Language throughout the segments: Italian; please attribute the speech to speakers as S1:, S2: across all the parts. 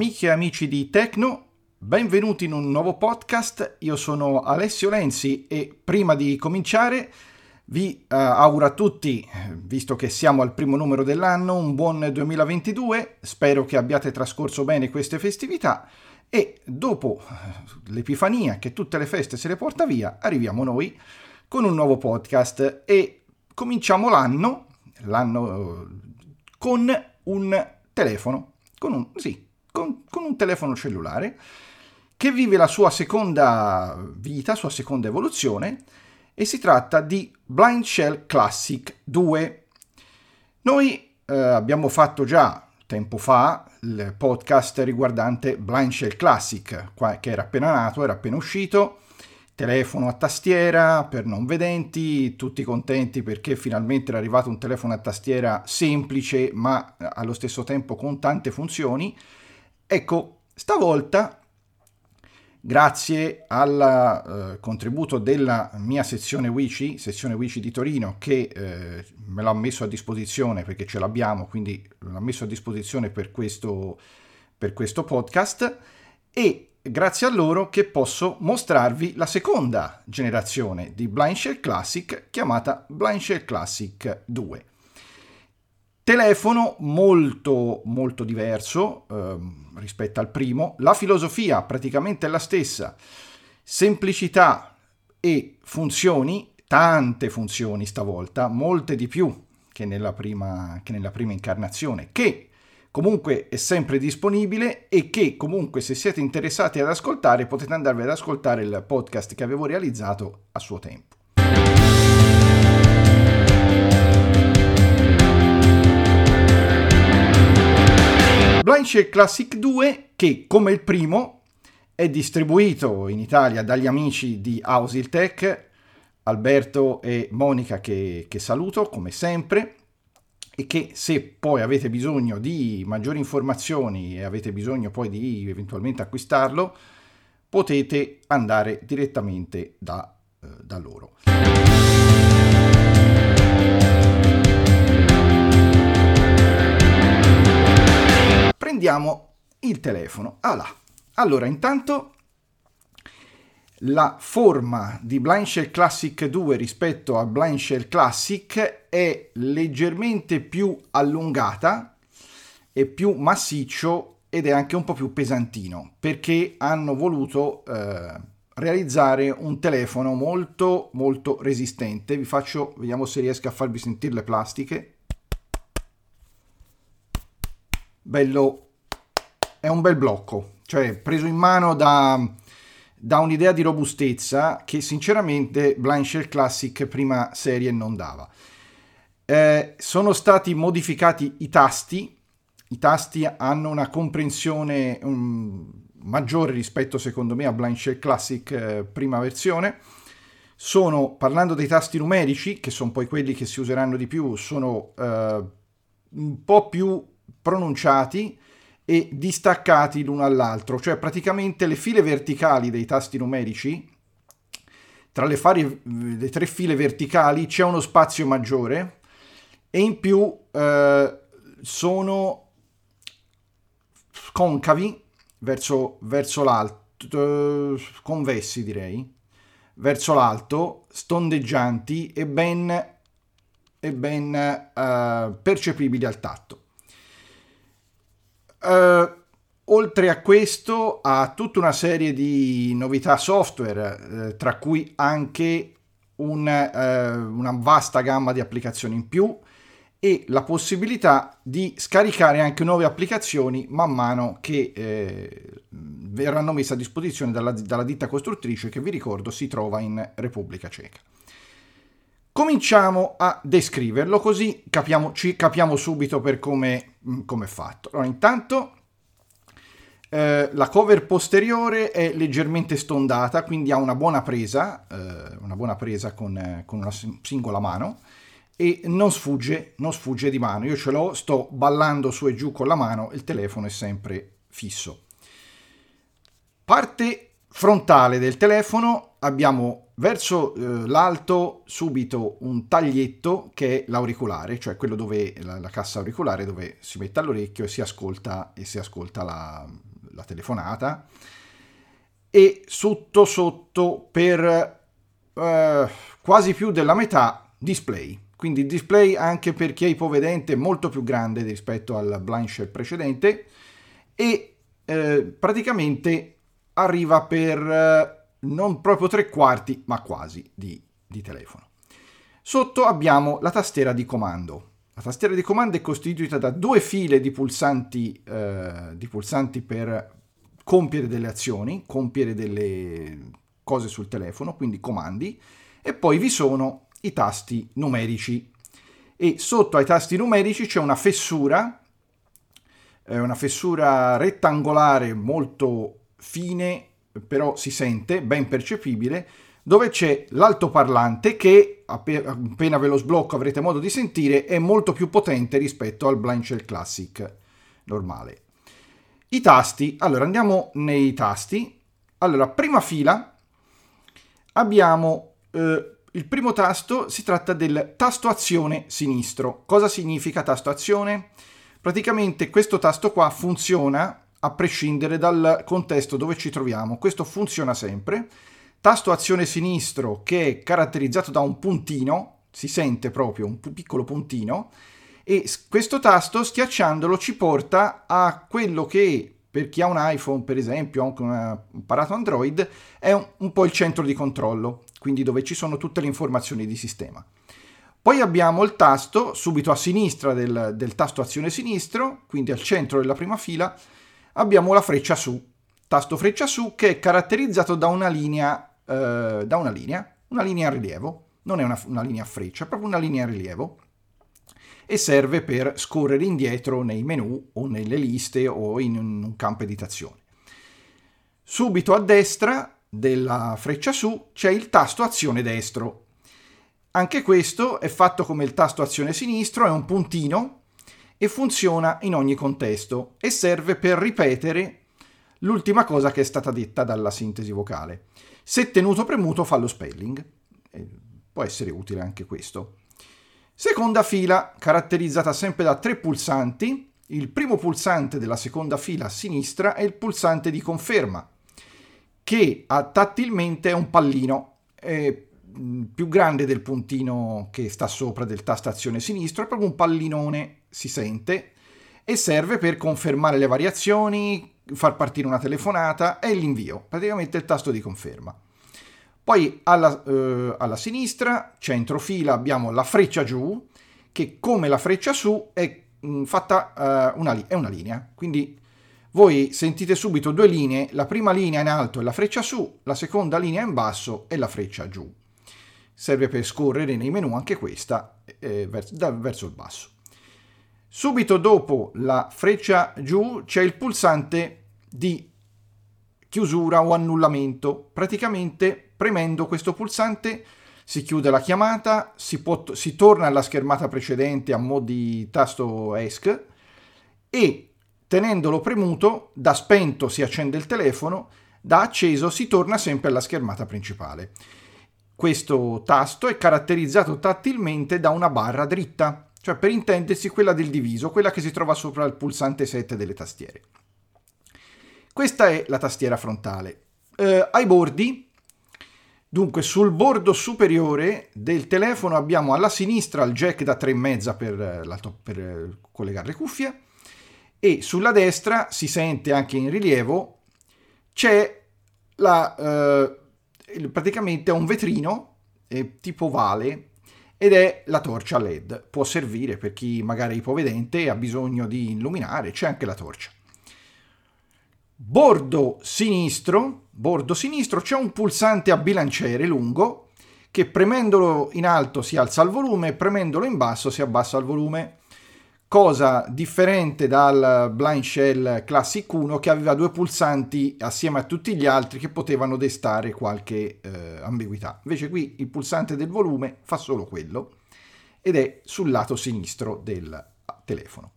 S1: Amiche e amici di Tecno, benvenuti in un nuovo podcast. Io sono Alessio Lenzi e prima di cominciare vi uh, auguro a tutti, visto che siamo al primo numero dell'anno, un buon 2022. Spero che abbiate trascorso bene queste festività e dopo eh, l'Epifania, che tutte le feste se le porta via, arriviamo noi con un nuovo podcast e cominciamo l'anno, l'anno con un telefono, con un, sì, con, con un telefono cellulare che vive la sua seconda vita, sua seconda evoluzione e si tratta di Blind Shell Classic 2. Noi eh, abbiamo fatto già tempo fa il podcast riguardante Blind Shell Classic, che era appena nato, era appena uscito, telefono a tastiera per non vedenti, tutti contenti perché finalmente era arrivato un telefono a tastiera semplice ma allo stesso tempo con tante funzioni. Ecco, stavolta, grazie al uh, contributo della mia sezione Wici, sezione Wici di Torino, che eh, me l'ha messo a disposizione perché ce l'abbiamo, quindi l'ha messo a disposizione per questo, per questo podcast, e grazie a loro che posso mostrarvi la seconda generazione di Blind Shell Classic chiamata Blind Shell Classic 2. Telefono molto molto diverso eh, rispetto al primo, la filosofia praticamente è la stessa, semplicità e funzioni, tante funzioni stavolta, molte di più che nella prima, che nella prima incarnazione, che comunque è sempre disponibile e che comunque se siete interessati ad ascoltare potete andarvi ad ascoltare il podcast che avevo realizzato a suo tempo. Blind Classic 2 che come il primo è distribuito in Italia dagli amici di Ausiltech, Alberto e Monica che, che saluto come sempre e che se poi avete bisogno di maggiori informazioni e avete bisogno poi di eventualmente acquistarlo potete andare direttamente da, eh, da loro. Prendiamo il telefono. Ah Allora, intanto la forma di Blind Shell Classic 2 rispetto al Blind Shell Classic è leggermente più allungata e più massiccio ed è anche un po' più pesantino perché hanno voluto eh, realizzare un telefono molto molto resistente. Vi faccio, vediamo se riesco a farvi sentire le plastiche bello, è un bel blocco, cioè preso in mano da, da un'idea di robustezza che sinceramente Blind Classic prima serie non dava. Eh, sono stati modificati i tasti, i tasti hanno una comprensione um, maggiore rispetto secondo me a Blind Classic eh, prima versione. Sono, parlando dei tasti numerici, che sono poi quelli che si useranno di più, sono eh, un po' più pronunciati e distaccati l'uno all'altro, cioè praticamente le file verticali dei tasti numerici, tra le, farie, le tre file verticali c'è uno spazio maggiore e in più eh, sono concavi verso, verso l'alto, eh, convessi direi, verso l'alto, stondeggianti e ben, e ben eh, percepibili al tatto. Uh, oltre a questo ha tutta una serie di novità software, eh, tra cui anche un, eh, una vasta gamma di applicazioni in più e la possibilità di scaricare anche nuove applicazioni man mano che eh, verranno messe a disposizione dalla, dalla ditta costruttrice che vi ricordo si trova in Repubblica Ceca. Cominciamo a descriverlo così capiamo, ci capiamo subito per come mm, è fatto. Allora, intanto eh, la cover posteriore è leggermente stondata, quindi ha una buona presa, eh, una buona presa con, eh, con, una singola mano e non sfugge, non sfugge di mano. Io ce l'ho, sto ballando su e giù con la mano, il telefono è sempre fisso. Parte frontale del telefono abbiamo verso eh, l'alto subito un taglietto che è l'auricolare, cioè quello dove la, la, cassa auricolare dove si mette all'orecchio e si ascolta, e si ascolta la, la telefonata e sotto sotto per eh, quasi più della metà display. Quindi display anche per chi è ipovedente molto più grande rispetto al blind shell precedente e eh, praticamente arriva per eh, non proprio tre quarti ma quasi di, di telefono. Sotto abbiamo la tastiera di comando. La tastiera di comando è costituita da due file di pulsanti, eh, di pulsanti per compiere delle azioni, compiere delle cose sul telefono, quindi comandi, e poi vi sono i tasti numerici. E sotto ai tasti numerici c'è una fessura, eh, una fessura rettangolare molto fine, però si sente, ben percepibile, dove c'è l'altoparlante che, appena ve lo sblocco avrete modo di sentire, è molto più potente rispetto al Blind Shell Classic normale. I tasti, allora andiamo nei tasti. Allora, prima fila abbiamo eh, il primo tasto, si tratta del tasto azione sinistro. Cosa significa tasto azione? Praticamente questo tasto qua funziona a prescindere dal contesto dove ci troviamo. Questo funziona sempre tasto azione sinistro che è caratterizzato da un puntino, si sente proprio un piccolo puntino, e questo tasto schiacciandolo ci porta a quello che per chi ha un iPhone, per esempio, o un apparato Android, è un, un po' il centro di controllo, quindi dove ci sono tutte le informazioni di sistema. Poi abbiamo il tasto subito a sinistra del, del, tasto azione sinistro, quindi al centro della prima fila, abbiamo la freccia su, tasto freccia su che è caratterizzato da una linea eh, da una linea, una linea a rilievo, non è una, una linea a freccia, è proprio una linea a rilievo e serve per scorrere indietro nei menu o nelle liste o in un campo editazione. Subito a destra della freccia su c'è il tasto azione destro. Anche questo è fatto come il tasto azione sinistro, è un puntino e funziona in ogni contesto e serve per ripetere l'ultima cosa che è stata detta dalla sintesi vocale. Se tenuto premuto fa lo spelling. Può essere utile anche questo. Seconda fila, caratterizzata sempre da tre pulsanti. Il primo pulsante della seconda fila a sinistra è il pulsante di conferma, che tattilmente è un pallino. È più grande del puntino che sta sopra del tastazione sinistro, è proprio un pallinone, si sente, e serve per confermare le variazioni, far partire una telefonata e l'invio, praticamente il tasto di conferma. Poi alla, eh, alla sinistra, centro fila, abbiamo la freccia giù, che come la freccia su è mh, mm, fatta uh, una, è una linea. Quindi voi sentite subito due linee, la prima linea in alto è la freccia su, la seconda linea in basso è la freccia giù. Serve per scorrere nei menu anche questa eh, verso, da, verso il basso. Subito dopo la freccia giù c'è il pulsante di chiusura o annullamento. Praticamente premendo questo pulsante si chiude la chiamata, si, può, si torna alla schermata precedente a mo' di tasto ESC e tenendolo premuto da spento si accende il telefono, da acceso si torna sempre alla schermata principale. Questo tasto è caratterizzato tattilmente da una barra dritta, cioè per intendersi quella del diviso, quella che si trova sopra il pulsante 7 delle tastiere. Questa è la tastiera frontale. Eh, ai bordi, dunque sul bordo superiore del telefono abbiamo alla sinistra il jack da 3,5 per, eh, per eh, collegare le cuffie e sulla destra si sente anche in rilievo c'è la, eh, praticamente un vetrino eh, tipo ovale ed è la torcia LED. Può servire per chi magari è ipovedente e ha bisogno di illuminare, c'è anche la torcia bordo sinistro, bordo sinistro c'è un pulsante a bilanciere lungo che premendolo in alto si alza il volume e premendolo in basso si abbassa il volume. Cosa differente dal Blind Shell Classic 1 che aveva due pulsanti assieme a tutti gli altri che potevano destare qualche eh, ambiguità. Invece qui il pulsante del volume fa solo quello ed è sul lato sinistro del telefono.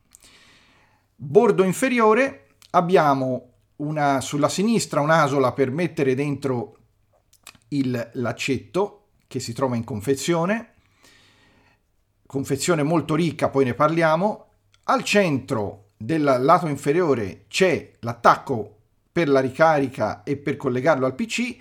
S1: Bordo inferiore abbiamo una, sulla sinistra un'asola per mettere dentro il laccetto che si trova in confezione, confezione molto ricca, poi ne parliamo. Al centro del lato inferiore c'è l'attacco per la ricarica e per collegarlo al PC,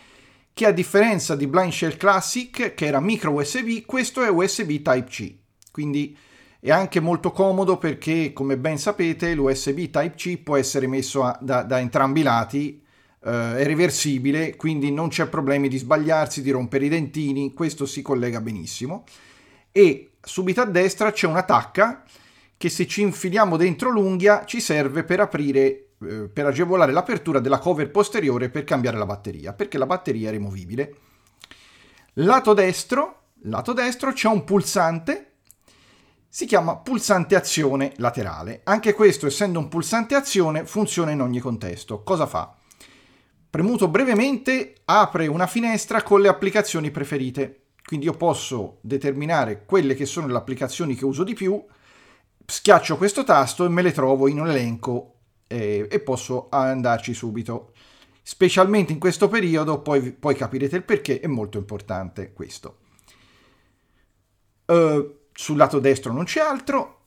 S1: che a differenza di Blind Shell Classic, che era micro USB, questo è USB Type-C. Quindi è anche molto comodo perché, come ben sapete, l'USB Type-C può essere messo a, da, da, entrambi i lati, eh, è reversibile, quindi non c'è problemi di sbagliarsi, di rompere i dentini, questo si collega benissimo. E subito a destra c'è una tacca che se ci infiliamo dentro l'unghia ci serve per aprire eh, per agevolare l'apertura della cover posteriore per cambiare la batteria, perché la batteria è rimovibile. Lato destro, lato destro c'è un pulsante, si chiama pulsante azione laterale. Anche questo, essendo un pulsante azione, funziona in ogni contesto. Cosa fa? Premuto brevemente apre una finestra con le applicazioni preferite. Quindi io posso determinare quelle che sono le applicazioni che uso di più, schiaccio questo tasto e me le trovo in un elenco e, e posso andarci subito. Specialmente in questo periodo, poi, poi capirete il perché, è molto importante questo. Uh, sul lato destro non c'è altro.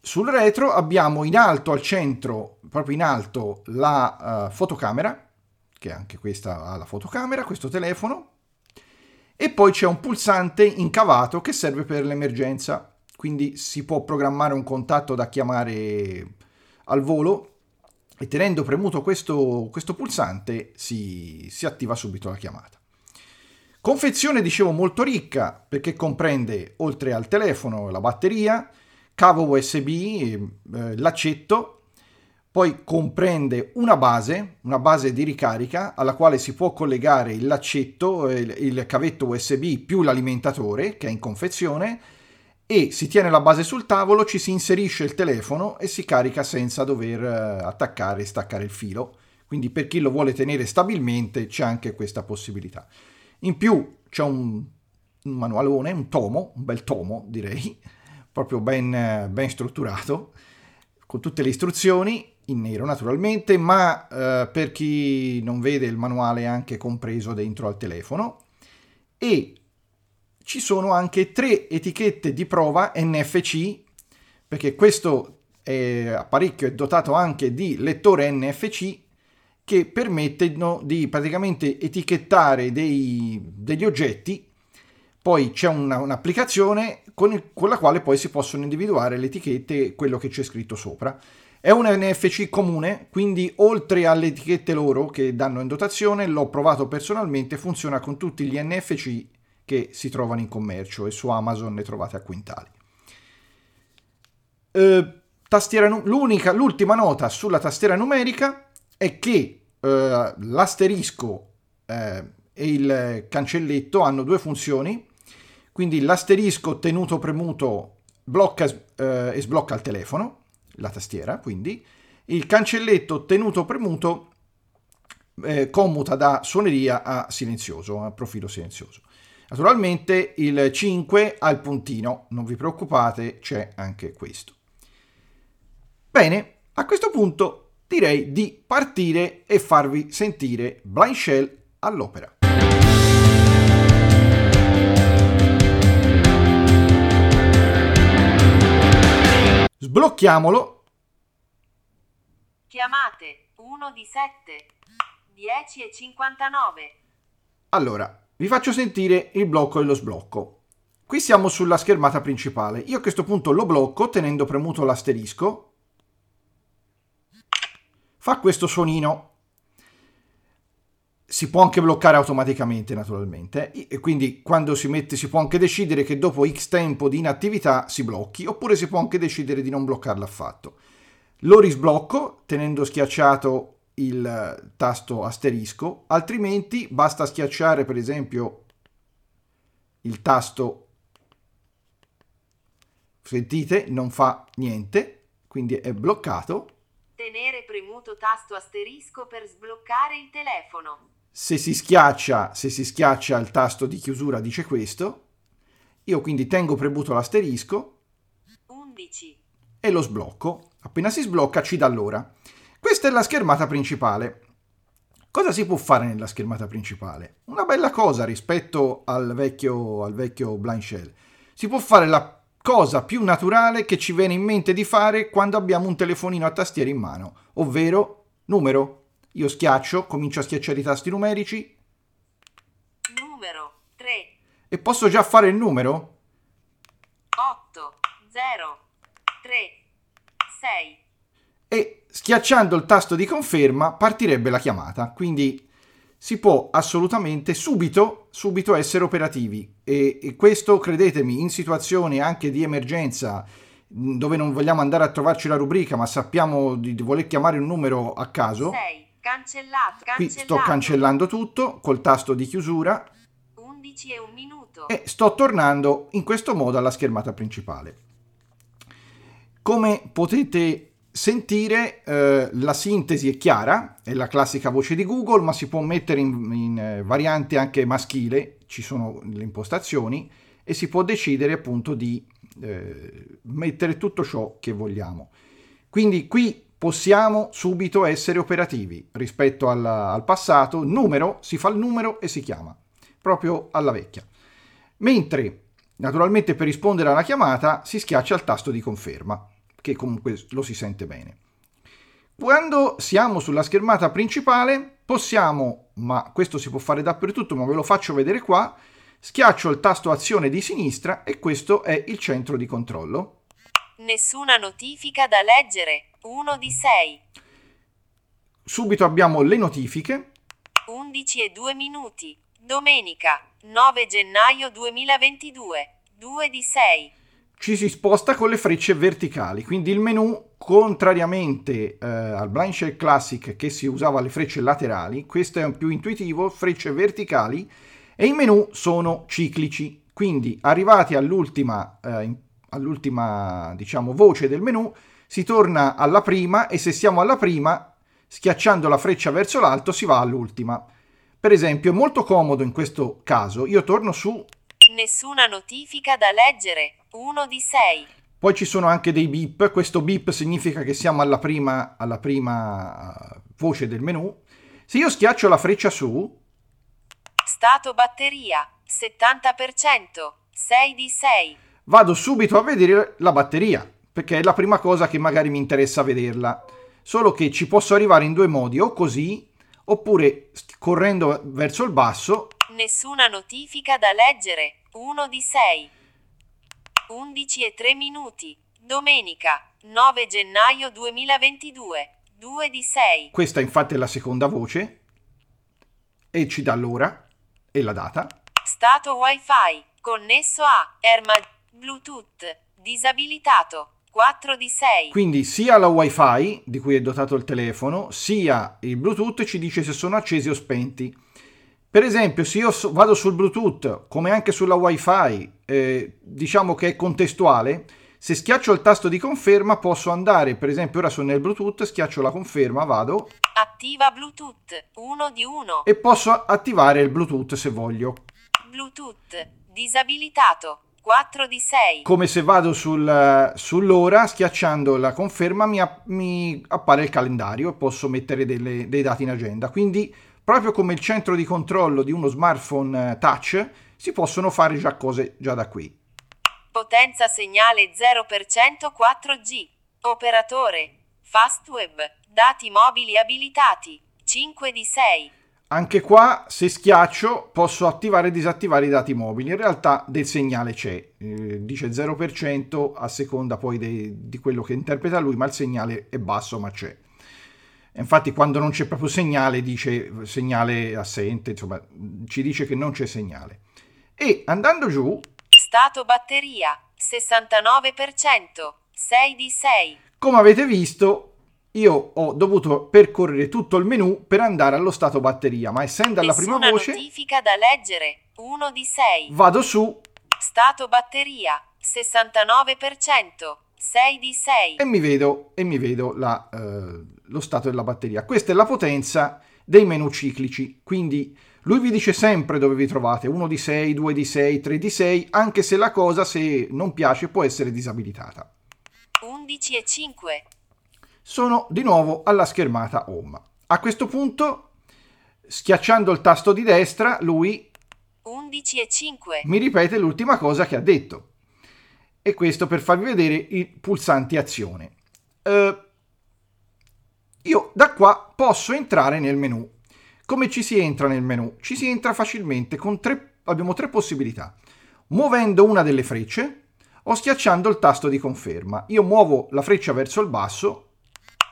S1: Sul retro abbiamo in alto al centro, proprio in alto, la uh, fotocamera, che anche questa ha la fotocamera, questo telefono. E poi c'è un pulsante incavato che serve per l'emergenza, quindi si può programmare un contatto da chiamare al volo e tenendo premuto questo, questo pulsante si, si attiva subito la chiamata. Confezione, dicevo, molto ricca perché comprende, oltre al telefono, la batteria, cavo USB, eh, l'accetto, poi comprende una base, una base di ricarica alla quale si può collegare il laccetto, il, il cavetto USB più l'alimentatore che è in confezione e si tiene la base sul tavolo, ci si inserisce il telefono e si carica senza dover eh, attaccare e staccare il filo. Quindi per chi lo vuole tenere stabilmente c'è anche questa possibilità. In più c'è un, un manualone, un tomo, un bel tomo direi, proprio ben, ben strutturato, con tutte le istruzioni, in nero naturalmente, ma eh, per chi non vede il manuale è anche compreso dentro al telefono. E ci sono anche tre etichette di prova NFC, perché questo apparecchio è dotato anche di lettore NFC che permettono di praticamente etichettare dei, degli oggetti. Poi c'è una, un'applicazione con, il, con la quale poi si possono individuare le etichette e quello che c'è scritto sopra. È un NFC comune, quindi oltre alle etichette loro che danno in dotazione, l'ho provato personalmente, funziona con tutti gli NFC che si trovano in commercio e su Amazon ne trovate a quintali. Eh, l'unica, l'ultima nota sulla tastiera numerica è che eh, l'asterisco eh, e il cancelletto hanno due funzioni, quindi l'asterisco tenuto premuto blocca eh, e sblocca il telefono, la tastiera, quindi il cancelletto tenuto premuto eh, commuta da suoneria a silenzioso, a profilo silenzioso. Naturalmente il 5 ha il puntino, non vi preoccupate, c'è anche questo. Bene, a questo punto direi di partire e farvi sentire Blind Shell all'opera. Sblocchiamolo.
S2: Chiamate 1 di 7, 10 e 59.
S1: Allora, vi faccio sentire il blocco e lo sblocco. Qui siamo sulla schermata principale. Io a questo punto lo blocco tenendo premuto l'asterisco. Fa questo suonino. Si può anche bloccare automaticamente naturalmente e quindi quando si mette si può anche decidere che dopo x tempo di inattività si blocchi oppure si può anche decidere di non bloccarlo affatto. Lo risblocco tenendo schiacciato il tasto asterisco, altrimenti basta schiacciare per esempio il tasto, sentite, non fa niente, quindi è bloccato.
S2: Tenere premuto tasto asterisco per sbloccare il telefono.
S1: Se si schiaccia, se si schiaccia il tasto di chiusura dice questo. Io quindi tengo premuto l'asterisco
S2: 11
S1: e lo sblocco. Appena si sblocca ci dà l'ora. Questa è la schermata principale. Cosa si può fare nella schermata principale? Una bella cosa rispetto al vecchio, al vecchio Blind Shell. Si può fare la cosa più naturale che ci viene in mente di fare quando abbiamo un telefonino a tastiera in mano, ovvero numero. Io schiaccio, comincio a schiacciare i tasti numerici
S2: Numero 3,
S1: e posso già fare il numero?
S2: 8, 0, 3, 6.
S1: e schiacciando il tasto di conferma partirebbe la chiamata. Quindi si può assolutamente subito, subito essere operativi e, e questo credetemi in situazioni anche di emergenza dove non vogliamo andare a trovarci la rubrica ma sappiamo di, di voler chiamare un numero a caso
S2: 6. Cancellato.
S1: qui
S2: Cancellato.
S1: sto cancellando tutto col tasto di chiusura
S2: 11 e un minuto.
S1: e sto tornando in questo modo alla schermata principale. Come potete sentire, eh, la sintesi è chiara, è la classica voce di Google, ma si può mettere in, in, eh, variante anche maschile, ci sono le impostazioni e si può decidere appunto di eh, mettere tutto ciò che vogliamo. Quindi qui possiamo subito essere operativi rispetto alla- al passato, numero, si fa il numero e si chiama, proprio alla vecchia. Mentre, naturalmente, per rispondere alla chiamata si schiaccia il tasto di conferma, che comunque lo si sente bene. Quando siamo sulla schermata principale, possiamo, ma questo si può fare dappertutto, ma ve lo faccio vedere qua, schiaccio il tasto azione di sinistra e questo è il centro di controllo.
S2: Nessuna notifica da leggere. 1 di 6.
S1: Subito abbiamo le notifiche,
S2: 11 e 2 minuti. Domenica, 9 gennaio 2022. 2 di 6.
S1: ci si sposta con le frecce verticali, quindi il menu, contrariamente eh, al Blind Shell Classic che si usava le frecce laterali, questo è un più intuitivo, frecce verticali e i menu sono ciclici, quindi arrivati all'ultima, eh, all'ultima diciamo, voce del menu si torna alla prima e se siamo alla prima, schiacciando la freccia verso l'alto si va all'ultima. Per esempio, è molto comodo in questo caso, io torno su
S2: Nessuna notifica da leggere. 1 di 6.
S1: Poi ci sono anche dei beep, questo beep significa che siamo alla prima, alla prima eh, voce del menu. Se io schiaccio la freccia su,
S2: Stato batteria. 70%. 6 di 6.
S1: vado subito a vedere la batteria, perché è la prima cosa che magari mi interessa vederla. Solo che ci posso arrivare in due modi, o così, oppure correndo verso il basso,
S2: Nessuna notifica da leggere. 1 di 6. 11 e 3 minuti. Domenica, 9 gennaio 2022. 2 di 6.
S1: questa infatti è la seconda voce, e ci dà l'ora e la data.
S2: Stato Wi-Fi. Connesso a Erma Bluetooth. Disabilitato. 4 di 6.
S1: Quindi sia la wifi di cui è dotato il telefono, sia il Bluetooth ci dice se sono accesi o spenti. Per esempio, se io vado sul Bluetooth, come anche sulla wifi, eh, diciamo che è contestuale, se schiaccio il tasto di conferma posso andare, per esempio ora sono nel Bluetooth, schiaccio la conferma, vado
S2: Attiva Bluetooth. 1 di 1.
S1: e posso attivare il Bluetooth se voglio.
S2: Bluetooth. Disabilitato. 4 di 6.
S1: Come se vado sul- sull'ora, schiacciando la conferma mi, mi appare il calendario e posso mettere delle- dei dati in agenda. Quindi, proprio come il centro di controllo di uno smartphone eh, touch, si possono fare già cose già da qui.
S2: Potenza segnale 0% 4G. Operatore. Fastweb. Dati mobili abilitati. 5 di 6.
S1: Anche qua, se schiaccio, posso attivare e disattivare i dati mobili. In realtà del segnale c'è, eh, dice 0% a seconda poi dei- di quello che interpreta lui, ma il segnale è basso, ma c'è. Infatti quando non c'è proprio segnale dice segnale assente, insomma ci dice che non c'è segnale. E andando giù,
S2: Stato batteria. 69%. 6 di 6.
S1: come avete visto, io ho dovuto percorrere tutto il menu per andare allo stato batteria, ma essendo alla prima voce,
S2: notifica da leggere. 1 di 6.
S1: vado su
S2: Stato batteria. 69%. 6 di 6.
S1: e mi vedo, e mi vedo la, eh, lo stato della batteria. Questa è la potenza dei menu ciclici, quindi lui vi dice sempre dove vi trovate, 1 di 6, 2 di 6, 3 di 6, anche se la cosa, se non piace, può essere disabilitata.
S2: 11 e 5.
S1: Sono di nuovo alla schermata home. A questo punto, schiacciando il tasto di destra, lui
S2: 11 e 5.
S1: mi ripete l'ultima cosa che ha detto. E questo per farvi vedere i pulsanti azione. Eh, io da qua posso entrare nel menu. Come ci si entra nel menu? Ci si entra facilmente con tre, abbiamo tre possibilità. Muovendo una delle frecce o schiacciando il tasto di conferma. Io muovo la freccia verso il basso.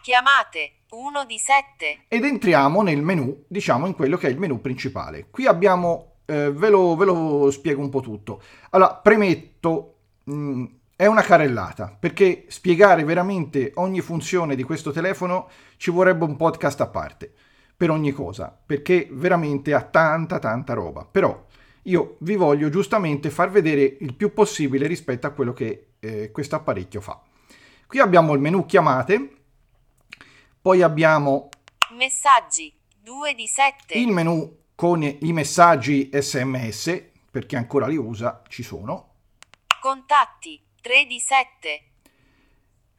S2: Chiamate 1 di 7.
S1: Ed entriamo nel menu, diciamo in quello che è il menu principale. Qui abbiamo, eh, ve, lo, ve, lo, spiego un po' tutto. Allora, premetto, mh, mm, è una carellata, perché spiegare veramente ogni funzione di questo telefono ci vorrebbe un podcast a parte, per ogni cosa, perché veramente ha tanta tanta roba. Però io vi voglio giustamente far vedere il più possibile rispetto a quello che eh, questo apparecchio fa. Qui abbiamo il menu chiamate, poi abbiamo
S2: messaggi 2 di 7.
S1: Il menu con i messaggi SMS, per chi ancora li usa, ci sono.
S2: Contatti 3 di 7.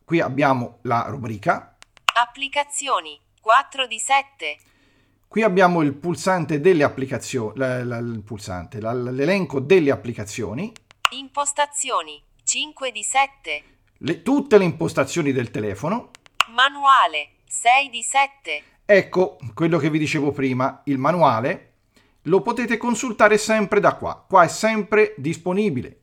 S1: Qui abbiamo la rubrica.
S2: Applicazioni 4 di 7.
S1: Qui abbiamo il pulsante delle applicazioni, la, la, il pulsante, la, l'elenco delle applicazioni.
S2: Impostazioni 5 di 7.
S1: Le, tutte le impostazioni del telefono.
S2: Manuale 6 di 7.
S1: Ecco quello che vi dicevo prima, il manuale lo potete consultare sempre da qua, qua è sempre disponibile.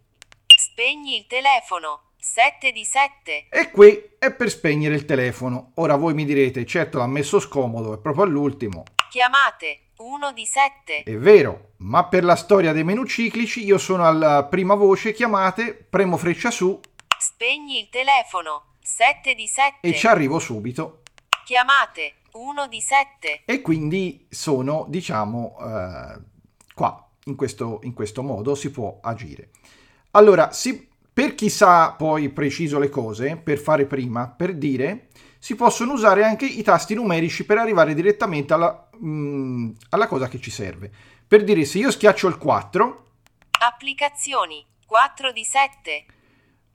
S2: Spegni il telefono 7 di 7.
S1: E qui è per spegnere il telefono. Ora voi mi direte, certo l'ha messo scomodo, è proprio all'ultimo.
S2: Chiamate 1 di 7.
S1: È vero, ma per la storia dei menu ciclici io sono alla prima voce, chiamate, premo freccia su.
S2: Spegni il telefono 7 di 7.
S1: E ci arrivo subito.
S2: Chiamate 1 di 7.
S1: E quindi sono, diciamo, eh, qua, in questo, in questo modo si può agire. Allora, si, per chi sa poi preciso le cose, per fare prima, per dire, si possono usare anche i tasti numerici per arrivare direttamente alla, mh, mm, alla cosa che ci serve. Per dire, se io schiaccio il 4...
S2: Applicazioni 4 di 7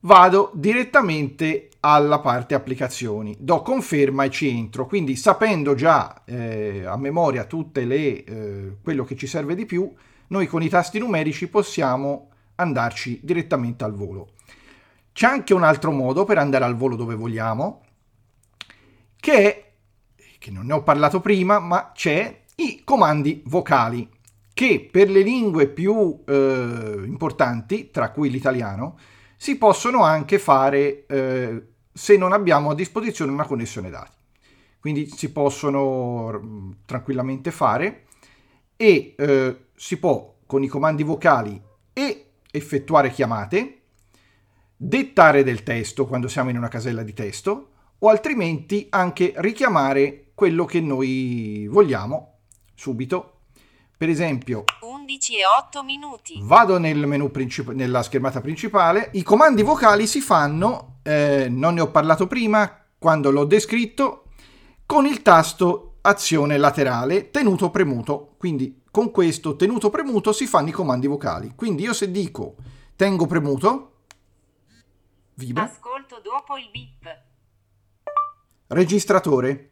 S1: vado direttamente alla parte applicazioni, do conferma e ci entro, quindi sapendo già eh, a memoria tutte le eh, quello che ci serve di più, noi con i tasti numerici possiamo andarci direttamente al volo. C'è anche un altro modo per andare al volo dove vogliamo, che è, che non ne ho parlato prima, ma c'è i comandi vocali, che per le lingue più eh, importanti, tra cui l'italiano, si possono anche fare eh, se non abbiamo a disposizione una connessione dati. Quindi si possono tranquillamente fare e eh, si può con i comandi vocali e effettuare chiamate, dettare del testo quando siamo in una casella di testo o altrimenti anche richiamare quello che noi vogliamo subito per esempio,
S2: 11 e 8 minuti.
S1: Vado nel menu princip- nella schermata principale. I comandi vocali si fanno, eh, non ne ho parlato prima, quando l'ho descritto, con il tasto azione laterale tenuto premuto. Quindi con questo tenuto premuto si fanno i comandi vocali. Quindi io se dico tengo premuto, vibra.
S2: Ascolto dopo il bip.
S1: Registratore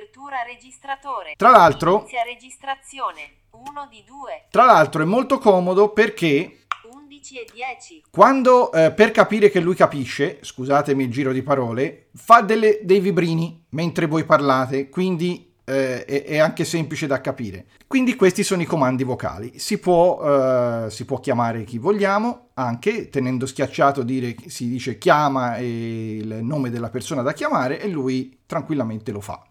S2: Apertura registratore.
S1: Tra l'altro,
S2: Inizia registrazione. 1 di 2.
S1: Tra l'altro è molto comodo perché
S2: 11 e 10.
S1: Quando eh, per capire che lui capisce, scusatemi il giro di parole, fa delle, dei vibrini mentre voi parlate, quindi eh, è, è, anche semplice da capire. Quindi questi sono i comandi vocali. Si può, eh, si può chiamare chi vogliamo, anche tenendo schiacciato dire, si dice chiama il nome della persona da chiamare e lui tranquillamente lo fa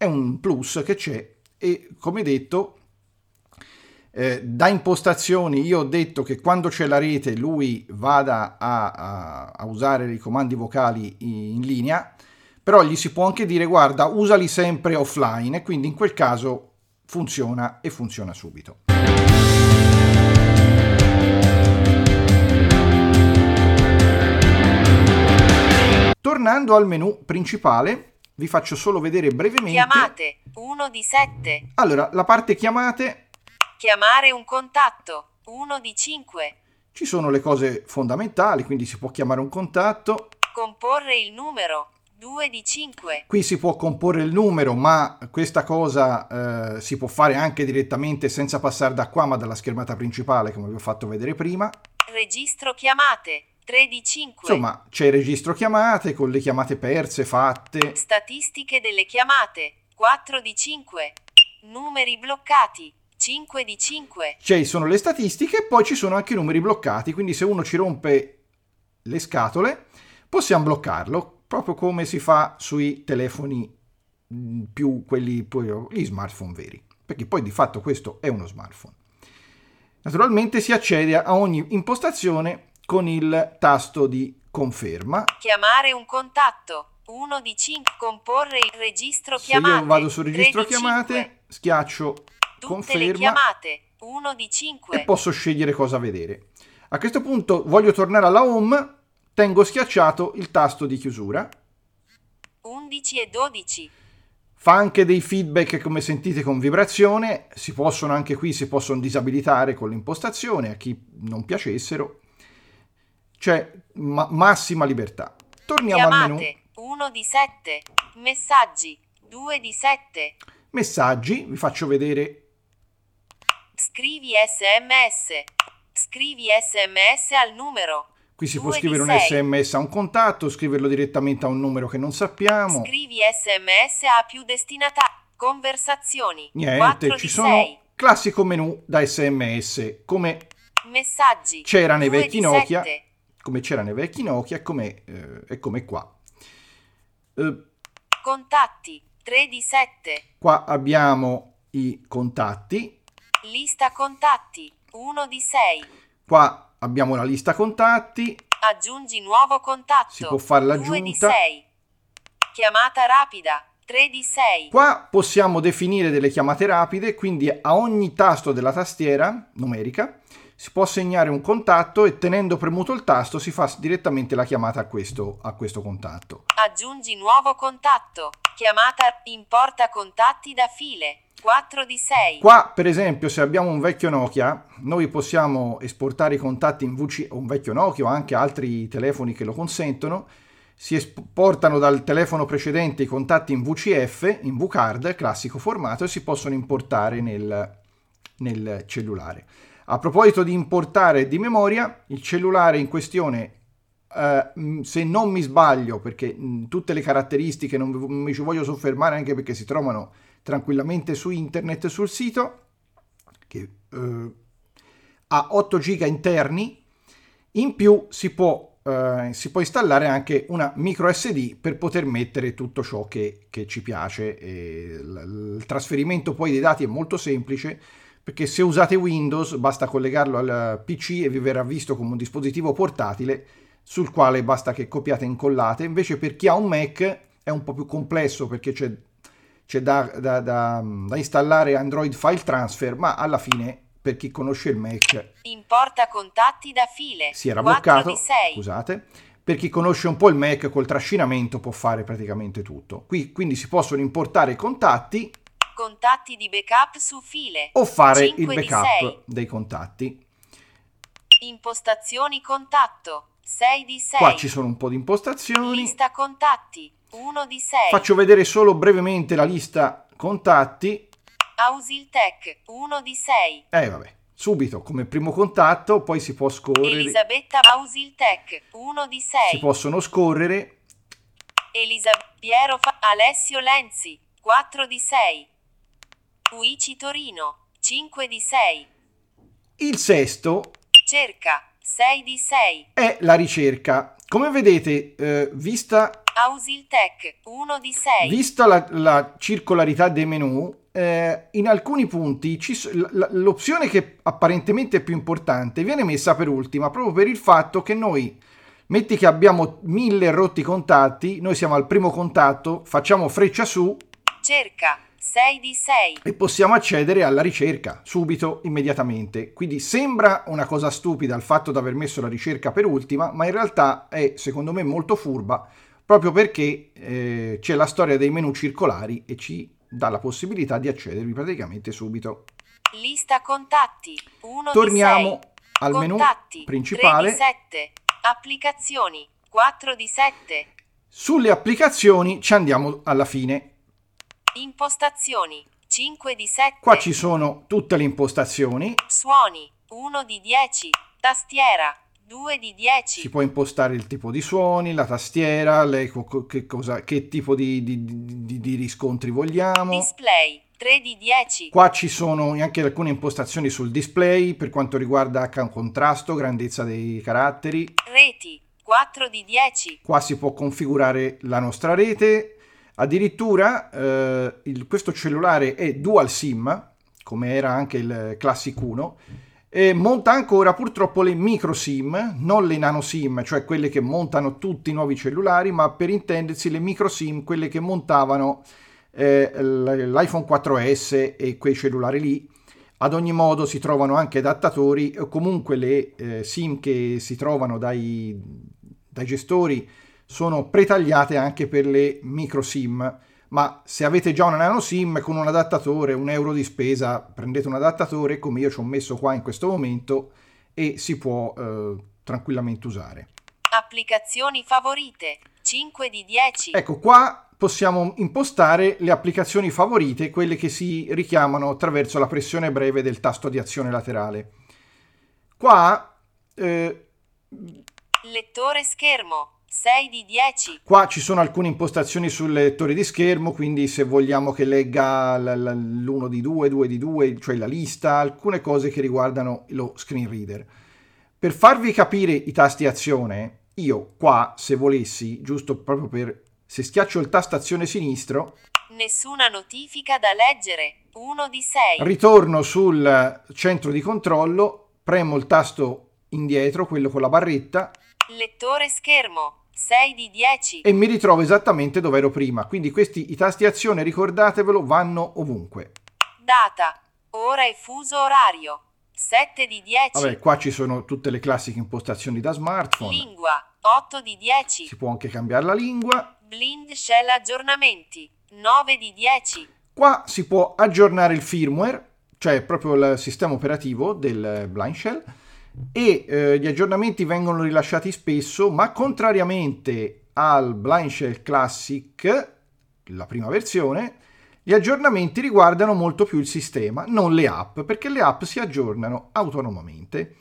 S1: è un plus che c'è e come detto eh, da impostazioni io ho detto che quando c'è la rete lui vada a, a, a usare i comandi vocali in linea però gli si può anche dire guarda usali sempre offline e quindi in quel caso funziona e funziona subito. Tornando al menu principale, vi faccio solo vedere brevemente.
S2: Chiamate 1 di 7.
S1: Allora, la parte chiamate.
S2: Chiamare un contatto 1 di 5.
S1: Ci sono le cose fondamentali, quindi si può chiamare un contatto.
S2: Comporre il numero 2 di 5.
S1: Qui si può comporre il numero, ma questa cosa eh, si può fare anche direttamente senza passare da qua, ma dalla schermata principale, come vi ho fatto vedere prima.
S2: Registro chiamate 3 di 5.
S1: Insomma, c'è il registro chiamate con le chiamate perse, fatte.
S2: Statistiche delle chiamate 4 di 5. Numeri bloccati 5 di 5.
S1: Ci sono le statistiche e poi ci sono anche i numeri bloccati, quindi se uno ci rompe le scatole possiamo bloccarlo, proprio come si fa sui telefoni mm, più quelli, poi, gli smartphone veri, perché poi di fatto questo è uno smartphone. Naturalmente si accede a ogni impostazione con il tasto di conferma.
S2: Chiamare un contatto 1 di 5. Comporre il registro
S1: Se
S2: chiamate.
S1: io vado sul
S2: 3
S1: registro chiamate,
S2: 5.
S1: schiaccio
S2: Tutte le
S1: conferma
S2: chiamate 1 di
S1: e
S2: 5.
S1: posso scegliere cosa vedere. A questo punto voglio tornare alla home, tengo schiacciato il tasto di chiusura.
S2: 11 e 12.
S1: Fa anche dei feedback come sentite con vibrazione, si possono anche qui si possono disabilitare con l'impostazione a chi non piacessero. C'è ma- massima libertà. Torniamo al menu
S2: Chiamate 1 di 7. Messaggi 2 di 7.
S1: messaggi, vi faccio vedere
S2: Scrivi sms. Scrivi sms al numero.
S1: qui si può scrivere un sms a un contatto, scriverlo direttamente a un numero che non sappiamo.
S2: Scrivi sms a più destinatari. Conversazioni 4
S1: Niente, ci sono
S2: 6.
S1: classico menu da sms come
S2: Messaggi
S1: c'era nei
S2: 2
S1: vecchi Nokia,
S2: 7.
S1: Come c'era nei vecchi Nokia come, eh, e come qua. Eh,
S2: Contatti 3 di 7.
S1: qua abbiamo i contatti,
S2: Lista contatti 1 di 6.
S1: qua abbiamo la lista contatti,
S2: Aggiungi nuovo contatto.
S1: Si può fare
S2: 2 di
S1: l'aggiunta.
S2: 6. Chiamata rapida 3 di 6.
S1: qua possiamo definire delle chiamate rapide, quindi a ogni tasto della tastiera numerica si può segnare un contatto e tenendo premuto il tasto si fa direttamente la chiamata a questo, a questo contatto.
S2: Aggiungi nuovo contatto. Chiamata importa contatti da file 4 di 6.
S1: Qua, per esempio, se abbiamo un vecchio Nokia, noi possiamo esportare i contatti in VC, un vecchio Nokia o anche altri telefoni che lo consentono. Si esportano dal telefono precedente i contatti in VCF, in VCard, classico formato, e si possono importare nel, nel cellulare. A proposito di importare di memoria, il cellulare in questione, eh, se non mi sbaglio, perché mh, tutte le caratteristiche non mi ci voglio soffermare anche perché si trovano tranquillamente su internet sul sito, che eh, ha 8 giga interni, in più si può, eh, si può installare anche una micro SD per poter mettere tutto ciò che, che ci piace. E l- il trasferimento poi dei dati è molto semplice perché se usate Windows basta collegarlo al PC e vi verrà visto come un dispositivo portatile sul quale basta che copiate e incollate. Invece per chi ha un Mac è un po' più complesso perché c'è, c'è da, da- da- da installare Android File Transfer, ma alla fine per chi conosce il Mac
S2: Importa contatti da file
S1: si era
S2: 4
S1: bloccato,
S2: di 6.
S1: scusate. Per chi conosce un po' il Mac col trascinamento può fare praticamente tutto. Qui quindi si possono importare contatti
S2: Contatti di backup su file
S1: o fare
S2: 5
S1: il backup
S2: 6.
S1: dei contatti.
S2: Impostazioni contatto 6 di 6.
S1: Qua ci sono un po' di impostazioni.
S2: Lista contatti 1 di 6.
S1: Faccio vedere solo brevemente la lista contatti.
S2: Ausiltech 1 di 6.
S1: Eh vabbè, subito come primo contatto, poi si può scorrere,
S2: Elisabetta Ausiltech 1 di 6.
S1: si possono scorrere.
S2: Elisa Piero Fa- Alessio Lenzi 4 di 6. Uici Torino 5 di 6.
S1: Il sesto
S2: Cerca 6 di 6.
S1: è la ricerca. Come vedete, eh, vista
S2: Ausiltech 1 di 6.
S1: Vista la, la circolarità dei menu, eh, in alcuni punti ci l- l'opzione che apparentemente è più importante viene messa per ultima, proprio per il fatto che noi, metti che abbiamo mille rotti contatti, noi siamo al primo contatto, facciamo freccia su
S2: Cerca 6 di 6.
S1: e possiamo accedere alla ricerca subito, immediatamente. Quindi sembra una cosa stupida il fatto di aver messo la ricerca per ultima, ma in realtà è secondo me molto furba, proprio perché eh, c'è la storia dei menu circolari e ci dà la possibilità di accedervi praticamente subito.
S2: Lista contatti 1
S1: Torniamo
S2: di 6.
S1: al menu
S2: contatti,
S1: principale.
S2: 3 di 7. Applicazioni 4 di 7.
S1: Sulle applicazioni ci andiamo alla fine.
S2: Impostazioni 5 di 7.
S1: Qua ci sono tutte le impostazioni.
S2: Suoni 1 di 10. Tastiera 2 di 10.
S1: Si può impostare il tipo di suoni, la tastiera, le- che, cosa- che tipo di, di- di- di riscontri vogliamo.
S2: Display 3 di 10.
S1: Qua ci sono anche alcune impostazioni sul display per quanto riguarda contrasto, grandezza dei caratteri.
S2: Reti 4 di 10.
S1: Qua si può configurare la nostra rete. Addirittura eh, il- questo cellulare è dual SIM, come era anche il Classic 1, e monta ancora purtroppo le micro SIM, non le nano SIM, cioè quelle che montano tutti i nuovi cellulari, ma per intendersi le micro SIM, quelle che montavano eh, l'iPhone 4S e quei cellulari lì. Ad ogni modo si trovano anche adattatori comunque le eh, SIM che si trovano dai, dai gestori sono pretagliate anche per le micro SIM. Ma se avete già una nano SIM con un adattatore, un euro di spesa, prendete un adattatore come io ci ho messo qua in questo momento e si può eh, tranquillamente usare.
S2: Applicazioni favorite 5 di 10.
S1: Ecco, qua possiamo impostare le applicazioni favorite, quelle che si richiamano attraverso la pressione breve del tasto di azione laterale. Qua, eh,
S2: Lettore schermo 6 di 10.
S1: qua ci sono alcune impostazioni sul lettore di schermo, quindi se vogliamo che legga l- l- l'1 di 2, 2 di 2, cioè la lista, alcune cose che riguardano lo screen reader. Per farvi capire i tasti azione, io qua, se volessi, giusto proprio per... Se schiaccio il tasto azione sinistro,
S2: Nessuna notifica da leggere 1 di 6.
S1: ritorno sul centro di controllo, premo il tasto indietro, quello con la barretta,
S2: Lettore schermo 6 di 10.
S1: e mi ritrovo esattamente dove ero prima. Quindi questi i tasti azione, ricordatevelo, vanno ovunque.
S2: Data. Ora e fuso orario 7 di 10.
S1: Vabbè, qua ci sono tutte le classiche impostazioni da smartphone.
S2: Lingua 8 di 10.
S1: Si può anche cambiare la lingua.
S2: Blind Shell aggiornamenti 9 di 10.
S1: Qua si può aggiornare il firmware, cioè proprio il sistema operativo del Blind Shell e eh, gli aggiornamenti vengono rilasciati spesso, ma contrariamente al Blind Shell Classic, la prima versione, gli aggiornamenti riguardano molto più il sistema, non le app, perché le app si aggiornano autonomamente.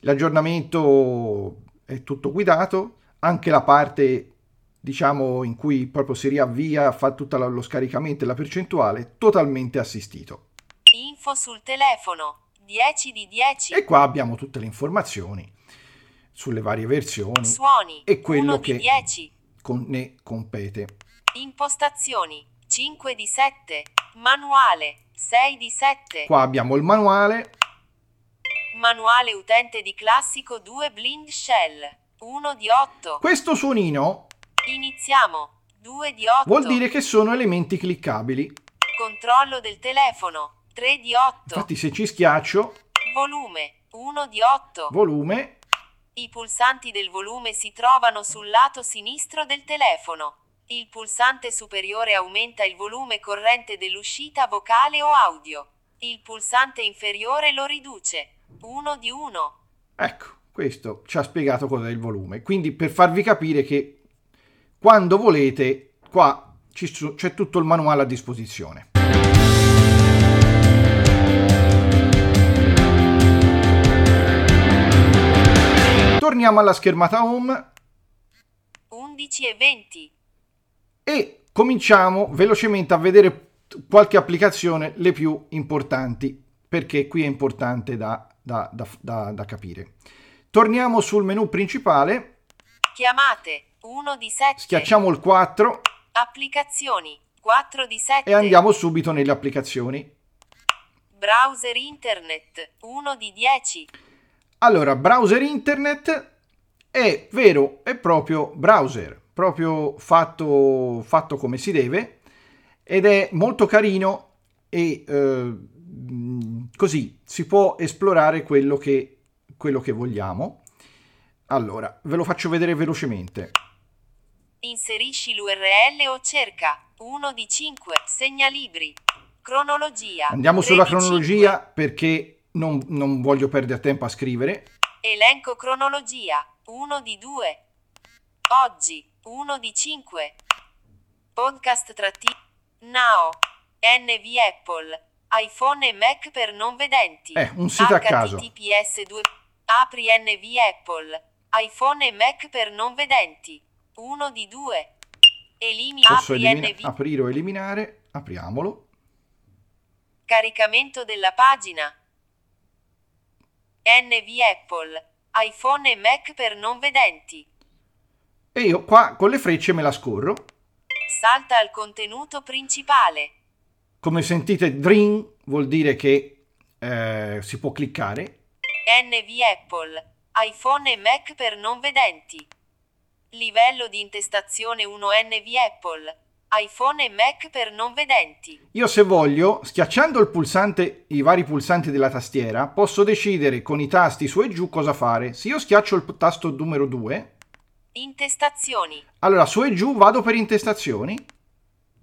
S1: L'aggiornamento è tutto guidato, anche la parte diciamo in cui proprio si riavvia, fa tutto lo scaricamento e la percentuale, totalmente assistito.
S2: Info sul telefono 10 di 10.
S1: E qua abbiamo tutte le informazioni sulle varie versioni
S2: Suoni
S1: e quello
S2: 1 di
S1: che
S2: 10.
S1: con- ne compete.
S2: Impostazioni 5 di 7. Manuale 6 di 7.
S1: Qua abbiamo il manuale,
S2: Manuale utente di classico 2 Blind Shell 1 di 8.
S1: questo suonino
S2: Iniziamo 2 di 8.
S1: vuol dire che sono elementi cliccabili.
S2: Controllo del telefono 3 di 8.
S1: Infatti se ci schiaccio,
S2: Volume 1 di 8.
S1: volume,
S2: I pulsanti del volume si trovano sul lato sinistro del telefono. Il pulsante superiore aumenta il volume corrente dell'uscita vocale o audio. Il pulsante inferiore lo riduce. 1 di 1.
S1: ecco, questo ci ha spiegato cos'è il volume. Quindi per farvi capire che quando volete, qua c'è tutto il manuale a disposizione. Torniamo alla schermata home
S2: 11 e 20.
S1: e cominciamo velocemente a vedere qualche applicazione, le più importanti, perché qui è importante da, da- da- da- capire. Torniamo sul menu principale,
S2: Chiamate 1 di 7.
S1: schiacciamo il 4
S2: Applicazioni 4 di 7.
S1: e andiamo subito nelle applicazioni.
S2: Browser internet 1 di 10.
S1: Allora, browser internet è vero e proprio browser, proprio fatto, fatto come si deve ed è molto carino e eh, così si può esplorare quello che, quello che vogliamo. Allora, ve lo faccio vedere velocemente.
S2: Inserisci l'URL o cerca 1 di 5. Segnalibri. Cronologia.
S1: Andiamo
S2: 3
S1: sulla
S2: di 5.
S1: cronologia perché non, non voglio perdere tempo a scrivere.
S2: Elenco cronologia 1 di 2. Oggi 1 di 5. Podcast tratti. Now. NV Apple. iPhone e Mac per non vedenti.
S1: Eh, un sito a caso.
S2: HTTPS 2. Apri NV Apple. iPhone e Mac per non vedenti. Uno di due. Elimina
S1: Posso
S2: apri
S1: elimina-
S2: NV.
S1: aprire o eliminare? Apriamolo.
S2: Caricamento della pagina. NV Apple. iPhone e Mac per non vedenti.
S1: E io qua con le frecce me la scorro.
S2: Salta al contenuto principale.
S1: Come sentite, Dream vuol dire che eh, si può cliccare.
S2: NV Apple. iPhone e Mac per non vedenti. Livello di intestazione 1 NV Apple. iPhone e Mac per non vedenti.
S1: Io se voglio, schiacciando il pulsante, i vari pulsanti della tastiera, posso decidere con i tasti su e giù cosa fare. Se io schiaccio il tasto numero 2,
S2: Intestazioni.
S1: allora su e giù vado per intestazioni.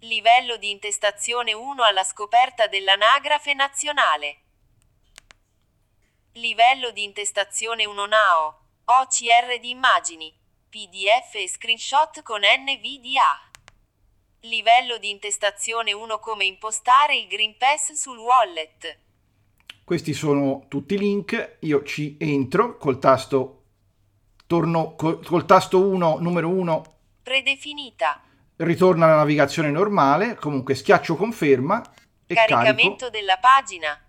S2: Livello di intestazione 1 alla scoperta dell'anagrafe nazionale. Livello di intestazione 1 NAO. OCR di immagini. PDF e screenshot con NVDA. Livello di intestazione 1 come impostare il Green Pass sul wallet.
S1: Questi sono tutti i link. Io ci entro col tasto torno col, col tasto 1 numero 1
S2: Predefinita.
S1: ritorna alla navigazione normale, comunque schiaccio conferma e
S2: Caricamento
S1: carico.
S2: della pagina.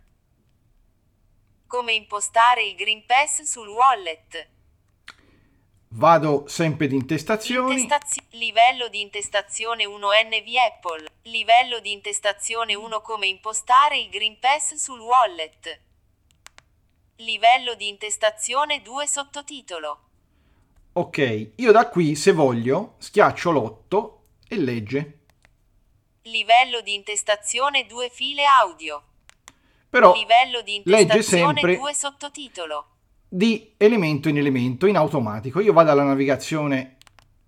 S2: Come impostare il Green Pass sul wallet.
S1: Vado sempre di intestazioni.
S2: Intestazio- livello di intestazione 1 NV Apple. Livello di intestazione 1 come impostare il Green Pass sul wallet. Livello di intestazione 2 sottotitolo.
S1: Ok, io da qui se voglio schiaccio l'8 e legge.
S2: Livello di intestazione 2 file audio.
S1: Però
S2: Livello di
S1: legge
S2: intestazione
S1: sempre
S2: 2 sottotitolo.
S1: Di elemento in elemento in automatico. Io vado alla navigazione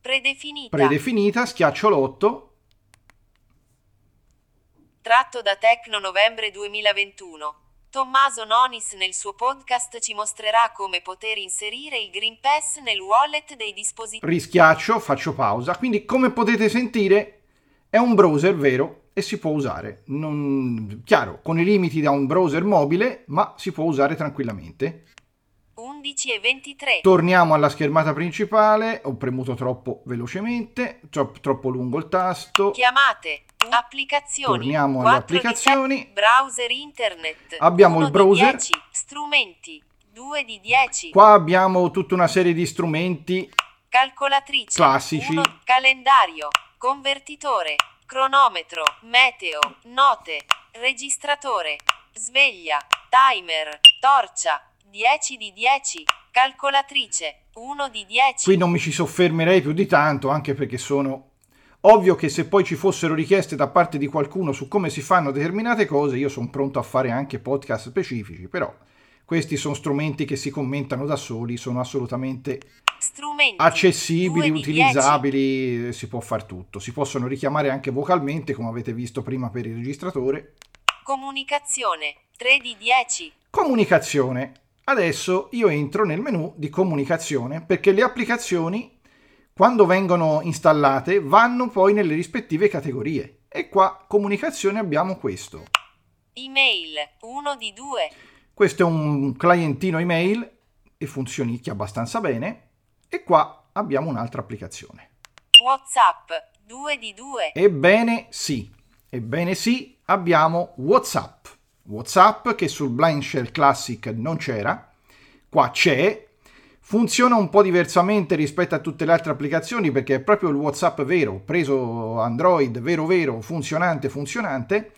S2: Predefinita.
S1: predefinita, schiaccio l'8
S2: Tratto da Tecno novembre 2021. Tommaso Nonis nel suo podcast ci mostrerà come poter inserire il Green Pass nel wallet dei dispositivi.
S1: rischiaccio, faccio pausa. Quindi, come potete sentire, è un browser vero e si può usare. Non... Chiaro, con i limiti da un browser mobile, ma si può usare tranquillamente.
S2: 11 e 23.
S1: Torniamo alla schermata principale. Ho premuto troppo velocemente, tro- troppo lungo il tasto.
S2: Chiamate. Applicazioni.
S1: Torniamo alle
S2: 4 di
S1: applicazioni.
S2: 7. Browser internet.
S1: Abbiamo
S2: 1
S1: il browser.
S2: Di 10. Strumenti. 2 di 10.
S1: Qua abbiamo tutta una serie di strumenti.
S2: Calcolatrice.
S1: Classici.
S2: 1. Calendario. Convertitore. Cronometro. Meteo. Note. Registratore. Sveglia. Timer. Torcia. 10 di 10. Calcolatrice. 1 di 10.
S1: Qui non mi ci soffermerei più di tanto, anche perché sono ovvio che se poi ci fossero richieste da parte di qualcuno su come si fanno determinate cose, io sono pronto a fare anche podcast specifici, però questi sono strumenti che si commentano da soli, sono assolutamente
S2: Strumenti.
S1: accessibili,
S2: 2 di 10.
S1: utilizzabili, si può fare tutto. Si possono richiamare anche vocalmente, come avete visto prima per il registratore.
S2: Comunicazione. 3 di 10.
S1: Comunicazione. Adesso io entro nel menu di comunicazione perché le applicazioni, quando vengono installate, vanno poi nelle rispettive categorie. E qua comunicazione abbiamo questo.
S2: Email. 1 di 2.
S1: Questo è un clientino email e funzionicchia abbastanza bene. E qua abbiamo un'altra applicazione.
S2: WhatsApp. 2 di 2.
S1: Ebbene sì, ebbene sì, abbiamo WhatsApp. WhatsApp che sul Blind Shell Classic non c'era, qua c'è. Funziona un po' diversamente rispetto a tutte le altre applicazioni perché è proprio il WhatsApp vero, preso Android, vero vero, funzionante, funzionante.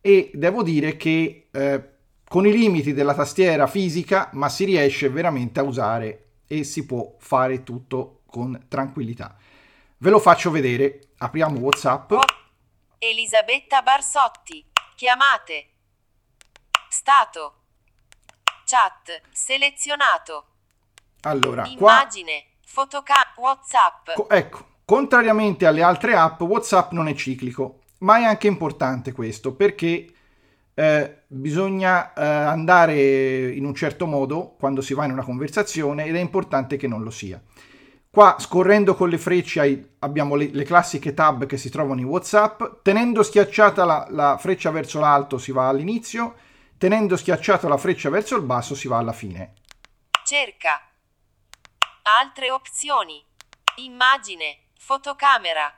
S1: E devo dire che eh, con i limiti della tastiera fisica, ma si riesce veramente a usare e si può fare tutto con tranquillità. Ve lo faccio vedere. Apriamo WhatsApp.
S2: Elisabetta Barsotti. Chiamate. Stato. Chat. Selezionato.
S1: Allora, qua
S2: Immagine. Fotocamera. WhatsApp.
S1: co- ecco, contrariamente alle altre app, WhatsApp non è ciclico, ma è anche importante questo perché eh, bisogna eh, andare in un certo modo quando si va in una conversazione ed è importante che non lo sia. Qua scorrendo con le frecce hai- abbiamo le, le classiche tab che si trovano in WhatsApp, tenendo schiacciata la, la freccia verso l'alto si va all'inizio, tenendo schiacciata la freccia verso il basso si va alla fine.
S2: Cerca. Altre opzioni. Immagine. Fotocamera.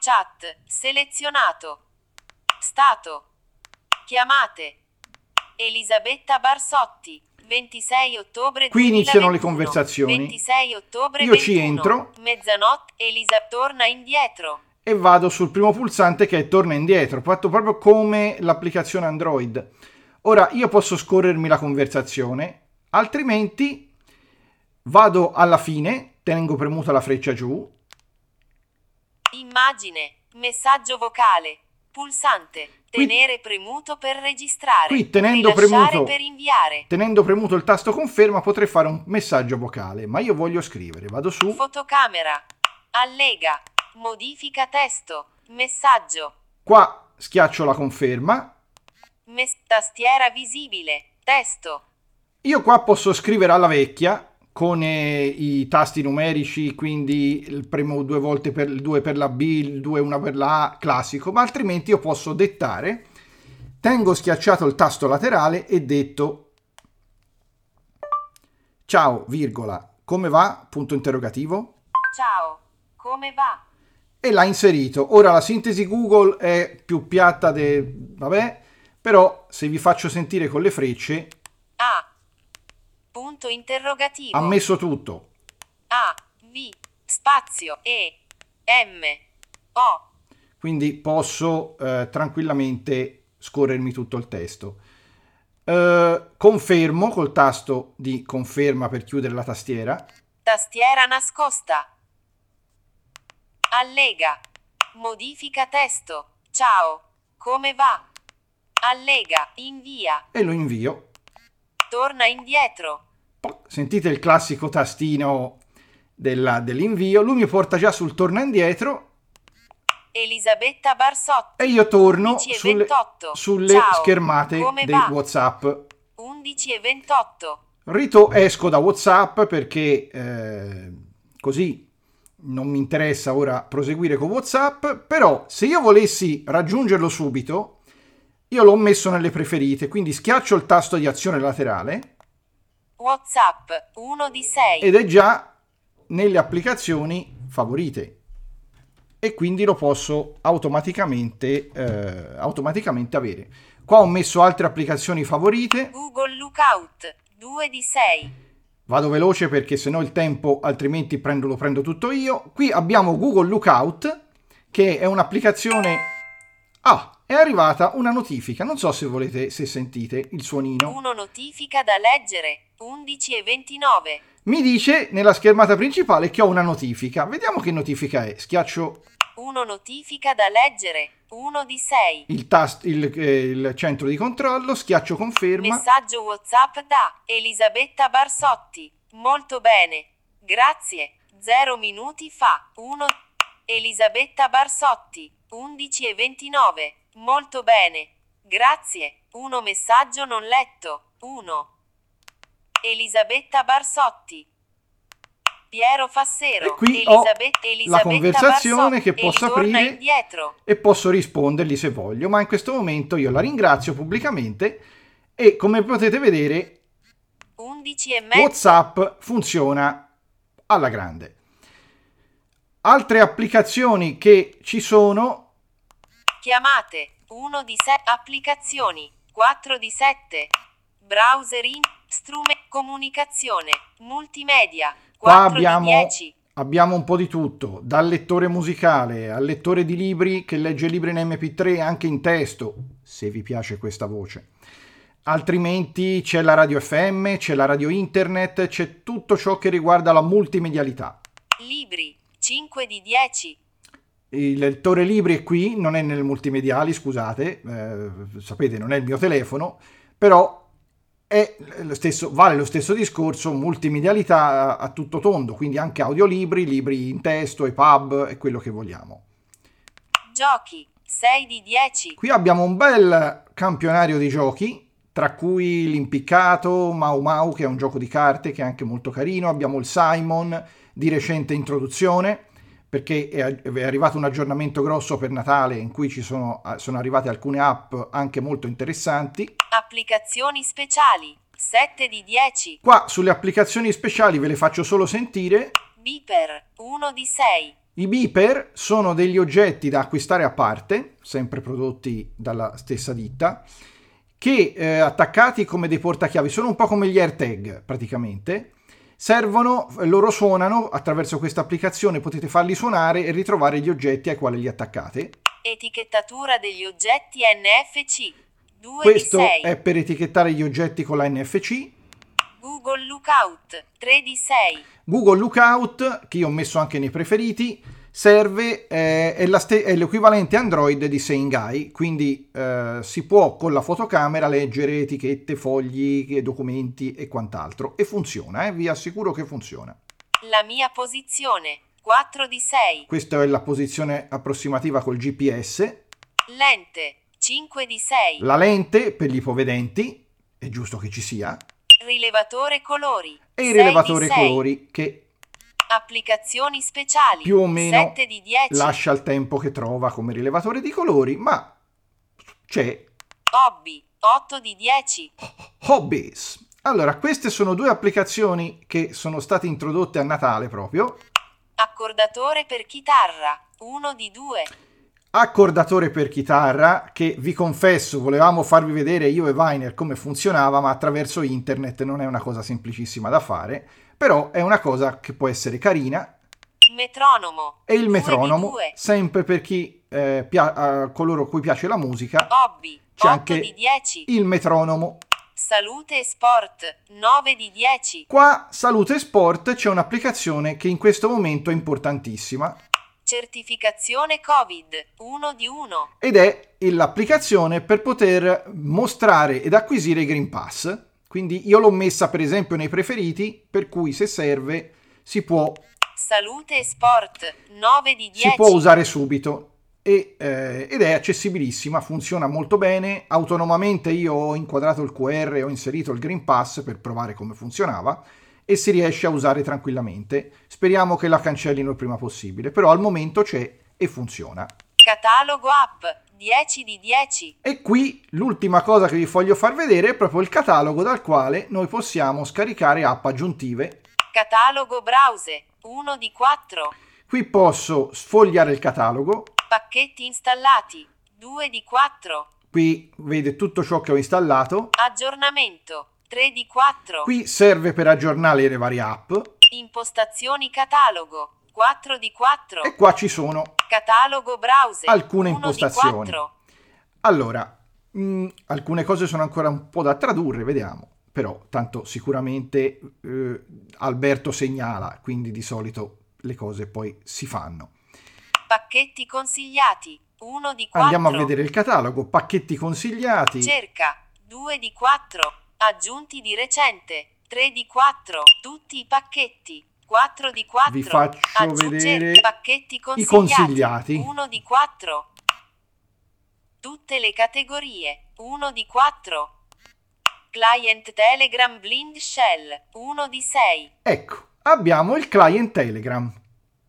S2: Chat. Selezionato. Stato. Chiamate. Elisabetta Barsotti. 26 ottobre
S1: Qui iniziano
S2: 2021.
S1: le conversazioni.
S2: 26 ottobre
S1: Io ci
S2: 21.
S1: entro.
S2: Mezzanotte. Elisa torna indietro.
S1: e vado sul primo pulsante che è torna indietro, fatto proprio come l'applicazione Android. Ora io posso scorrermi la conversazione, altrimenti vado alla fine, tengo premuta la freccia giù,
S2: Immagine. Messaggio vocale. Pulsante.
S1: Qui-
S2: Tenere premuto per registrare.
S1: Qui, tenendo premuto-
S2: per inviare.
S1: tenendo premuto il tasto conferma potrei fare un messaggio vocale, ma io voglio scrivere, vado su,
S2: Fotocamera. Allega. Modifica testo. Messaggio.
S1: qua schiaccio la conferma,
S2: Mes- tastiera visibile. Testo.
S1: io qua posso scrivere alla vecchia con eh, i tasti numerici, quindi il premo due volte per il 2 per la B, il 2 una per la A, classico, ma altrimenti io posso dettare, tengo schiacciato il tasto laterale e detto ciao, virgola, come va? Punto interrogativo.
S2: Ciao. Come va?
S1: E l'ha inserito. Ora la sintesi Google è più piatta de... vabbè, però se vi faccio sentire con le frecce
S2: A. Punto interrogativo.
S1: ha messo tutto.
S2: A. V. Spazio. E. M. O.
S1: quindi posso eh, tranquillamente scorrermi tutto il testo. Eh, confermo col tasto di conferma per chiudere la tastiera.
S2: Tastiera nascosta. Allega. Modifica testo. Ciao. Come va? Allega. Invia.
S1: e lo invio.
S2: Torna indietro.
S1: Sentite il classico tastino della- dell'invio. Lui mi porta già sul torna indietro
S2: Elisabetta Barsotti.
S1: e io torno
S2: 11
S1: sulle,
S2: 28.
S1: sulle
S2: Ciao,
S1: schermate dei
S2: va?
S1: WhatsApp.
S2: 11 e 28.
S1: Rito esco da WhatsApp perché eh, così non mi interessa ora proseguire con WhatsApp, però se io volessi raggiungerlo subito, io l'ho messo nelle preferite, quindi schiaccio il tasto di azione laterale
S2: WhatsApp 1 di 6.
S1: ed è già nelle applicazioni favorite e quindi lo posso automaticamente, eh, automaticamente avere. Qua ho messo altre applicazioni favorite.
S2: Google Lookout 2 di 6.
S1: Vado veloce perché sennò il tempo altrimenti prendo, lo prendo tutto io. Qui abbiamo Google Lookout che è un'applicazione... Ah, è arrivata una notifica. Non so se volete, se sentite il suonino.
S2: 1 notifica da leggere 11 e 29.
S1: Mi dice nella schermata principale che ho una notifica. Vediamo che notifica è. Schiaccio
S2: 1 notifica da leggere 1 di 6.
S1: il, tasto, il, eh, il centro di controllo, schiaccio conferma.
S2: Messaggio WhatsApp da Elisabetta Barsotti. Molto bene. Grazie. 0 minuti fa. 1. Elisabetta Barsotti. 11 e 29. Molto bene. Grazie. 1 messaggio non letto. 1. Elisabetta Barsotti. Piero Fassero.
S1: E qui ho
S2: Elisabe-
S1: la
S2: Elisabetta
S1: conversazione
S2: Barsotti.
S1: che posso aprire.
S2: indietro.
S1: e posso rispondergli se voglio, ma in questo momento io la ringrazio pubblicamente e come potete vedere
S2: 11 e mezzo.
S1: WhatsApp funziona alla grande. Altre applicazioni che ci sono,
S2: Chiamate 1 di 7 applicazioni 4 di 7 browser in strumento comunicazione multimedia
S1: qua
S2: 4
S1: abbiamo,
S2: di 10
S1: abbiamo un po' di tutto, dal lettore musicale al lettore di libri che legge libri in MP3 anche in testo, se vi piace questa voce. Altrimenti c'è la radio FM, c'è la radio internet, c'è tutto ciò che riguarda la multimedialità.
S2: libri 5 di 10
S1: Il lettore libri è qui, non è nel multimediali, scusate, eh, sapete, non è il mio telefono, però è lo stesso, vale lo stesso discorso, multimedialità a, a tutto tondo, quindi anche audiolibri, libri in testo, EPUB e quello che vogliamo.
S2: giochi 6 di 10
S1: Qui abbiamo un bel campionario di giochi, tra cui l'impiccato, Mau Mau, che è un gioco di carte che è anche molto carino, abbiamo il Simon di recente introduzione, perché è, arrivato un aggiornamento grosso per Natale in cui ci sono, sono arrivate alcune app anche molto interessanti.
S2: applicazioni speciali 7 di 10.
S1: Qua sulle applicazioni speciali ve le faccio solo sentire.
S2: Beeper 1 di 6.
S1: I beeper sono degli oggetti da acquistare a parte, sempre prodotti dalla stessa ditta, che eh, attaccati come dei portachiavi sono un po' come gli AirTag praticamente. Servono, loro suonano attraverso questa applicazione, potete farli suonare e ritrovare gli oggetti ai quali li attaccate.
S2: Etichettatura degli oggetti NFC 2
S1: Questo
S2: di 6.
S1: è per etichettare gli oggetti con la NFC.
S2: Google Lookout 3 di 6.
S1: Google Lookout, che io ho messo anche nei preferiti, serve, eh, è, ste- è l'equivalente Android di Sengai, quindi eh, si può con la fotocamera leggere etichette, fogli, documenti e quant'altro. E funziona, eh, vi assicuro che funziona.
S2: La mia posizione 4 di 6.
S1: Questa è la posizione approssimativa col GPS.
S2: Lente 5 di 6.
S1: La lente per gli ipovedenti, è giusto che ci sia,
S2: Rilevatore colori
S1: e il
S2: 6 di
S1: rilevatore
S2: 6.
S1: colori che
S2: Applicazioni speciali
S1: più o meno
S2: 7 di 10.
S1: lascia il tempo che trova come rilevatore di colori, ma c'è
S2: Hobby 8 di 10.
S1: Hobbies. Allora, queste sono due applicazioni che sono state introdotte a Natale proprio.
S2: Accordatore per chitarra 1 di 2.
S1: Accordatore per chitarra che vi confesso volevamo farvi vedere io e Viner come funzionava, ma attraverso internet non è una cosa semplicissima da fare, però è una cosa che può essere carina
S2: Metronomo
S1: e il
S2: 2 di
S1: metronomo,
S2: 2.
S1: sempre per chi eh, pia- a coloro a cui piace la musica,
S2: Hobby
S1: c'è
S2: 8
S1: anche
S2: di 10.
S1: il metronomo.
S2: Salute e sport 9 di 10.
S1: Qua Salute e Sport c'è un'applicazione che in questo momento è importantissima
S2: Certificazione Covid 1 di 1.
S1: ed è l'applicazione per poter mostrare ed acquisire i Green Pass. Quindi io l'ho messa per esempio nei preferiti, per cui se serve si può,
S2: Salute e sport 9 di 10.
S1: si può usare subito. E, eh, ed è accessibilissima, funziona molto bene. Autonomamente io ho inquadrato il QR e ho inserito il Green Pass per provare come funzionava e si riesce a usare tranquillamente. Speriamo che la cancellino il prima possibile, però al momento c'è e funziona.
S2: Catalogo app 10 di 10.
S1: E qui l'ultima cosa che vi voglio far vedere è proprio il catalogo dal quale noi possiamo scaricare app aggiuntive.
S2: Catalogo browser 1 di 4.
S1: Qui posso sfogliare il catalogo,
S2: Pacchetti installati 2 di 4.
S1: qui vede tutto ciò che ho installato,
S2: Aggiornamento 3 di 4.
S1: qui serve per aggiornare le varie app
S2: Impostazioni catalogo 4 di 4.
S1: e qua ci sono
S2: Catalogo browser
S1: Alcune
S2: 1 di
S1: impostazioni.
S2: 4.
S1: Allora, mh, alcune cose sono ancora un po' da tradurre, vediamo. Però, tanto sicuramente eh, Alberto segnala, quindi di solito le cose poi si fanno.
S2: Pacchetti consigliati 1 di 4.
S1: Andiamo a vedere il catalogo, pacchetti consigliati.
S2: Cerca 2 di 4. Aggiunti di recente 3 di 4. Tutti i pacchetti 4 di 4.
S1: Vi faccio
S2: Aggiungere
S1: vedere
S2: pacchetti consigliati,
S1: consigliati.
S2: 1 di 4. Tutte le categorie 1 di 4. Client Telegram Blind Shell 1 di 6.
S1: Ecco, abbiamo il client Telegram,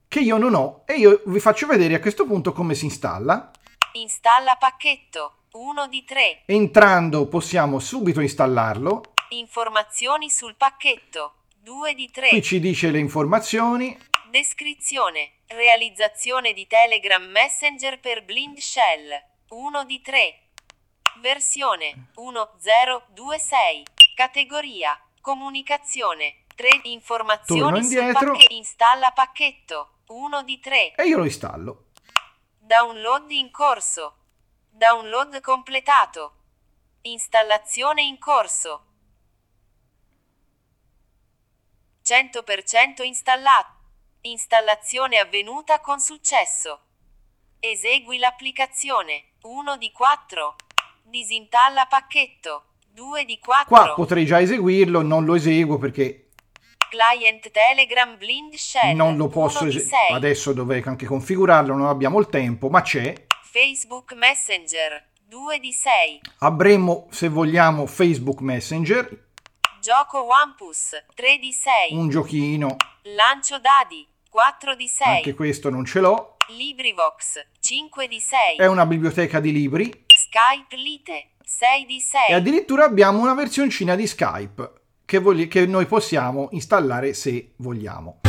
S1: che io non ho, e io vi faccio vedere a questo punto come si installa.
S2: Installa pacchetto 1 di 3.
S1: Entrando possiamo subito installarlo.
S2: Informazioni sul pacchetto 2 di 3.
S1: Qui ci dice le informazioni.
S2: Descrizione. Realizzazione di Telegram Messenger per Blind Shell. 1 di 3. Versione 1026. Categoria. Comunicazione. 3
S1: Torno
S2: informazioni sul
S1: indietro.
S2: pacchetto. Installa pacchetto. 1 di 3.
S1: E io lo installo.
S2: Download in corso. Download completato. Installazione in corso. 100% installato. Installazione avvenuta con successo. Esegui l'applicazione. 1 di 4. Disinstalla pacchetto. 2 di 4.
S1: Qua potrei già eseguirlo, non lo eseguo perché
S2: Client Telegram Blind Shell.
S1: non lo posso
S2: 1 di
S1: eseguire.
S2: 6.
S1: Adesso dovrei anche configurarlo, non abbiamo il tempo, ma c'è.
S2: Facebook Messenger. 2 di 6.
S1: Avremmo, se vogliamo, Facebook Messenger,
S2: Gioco Wampus 3 di 6.
S1: un giochino,
S2: Lancio dadi 4 di 6.
S1: anche questo non ce l'ho.
S2: LibriVox 5 di 6.
S1: È una biblioteca di libri.
S2: Skype Lite 6 di
S1: E
S2: 6.
S1: addirittura abbiamo una versioncina di Skype che, vogli- che noi possiamo installare se vogliamo.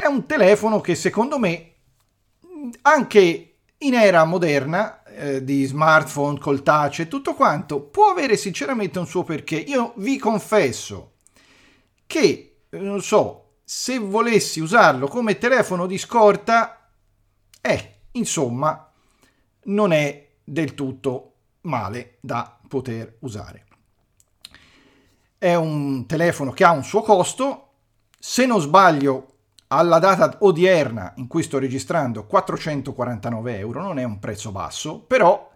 S1: È un telefono che secondo me, anche in era moderna eh, di smartphone col touch e tutto quanto, può avere sinceramente un suo perché. Io vi confesso che, eh, non so, se volessi usarlo come telefono di scorta, eh, insomma, non è del tutto male da poter usare. È un telefono che ha un suo costo, se non sbaglio alla data odierna in cui sto registrando 449 euro, non è un prezzo basso, però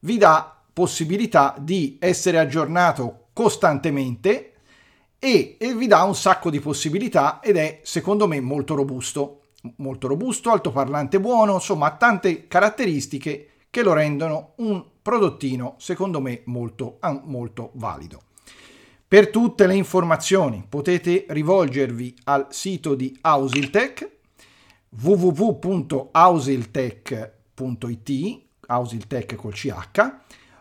S1: vi dà possibilità di essere aggiornato costantemente e, e vi dà un sacco di possibilità ed è secondo me molto robusto, molto robusto, altoparlante buono, insomma ha tante caratteristiche che lo rendono un prodottino secondo me molto, ah, molto valido. Per tutte le informazioni potete rivolgervi al sito di Ausiltech www.ausiltech.it Ausiltech col CH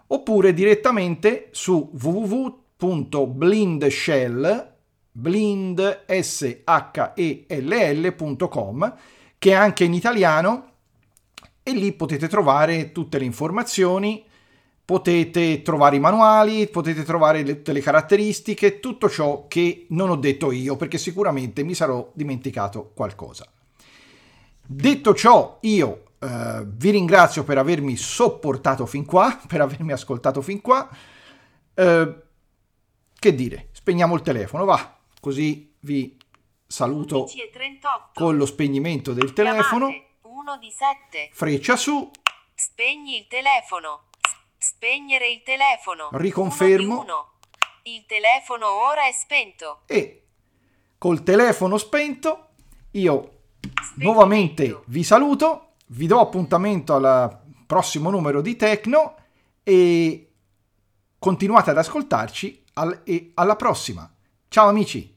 S1: oppure direttamente su www.blindshell blind s h e l l.com che è anche in italiano e lì potete trovare tutte le informazioni potete trovare i manuali, potete trovare le, tutte le caratteristiche, tutto ciò che non ho detto io, perché sicuramente mi sarò dimenticato qualcosa. Detto ciò, io eh, vi ringrazio per avermi sopportato fin qua, per avermi ascoltato fin qua. Eh, che dire, spegniamo il telefono, va, così vi saluto
S2: 11 38.
S1: con lo spegnimento del telefono.
S2: 1 di 7.
S1: Freccia su,
S2: Spegni il telefono. Spegnere il telefono.
S1: Riconfermo.
S2: Uno uno. Il telefono ora è spento.
S1: e col telefono spento io nuovamente vi saluto, vi do appuntamento al prossimo numero di Tecno e continuate ad ascoltarci al- e alla prossima. Ciao amici!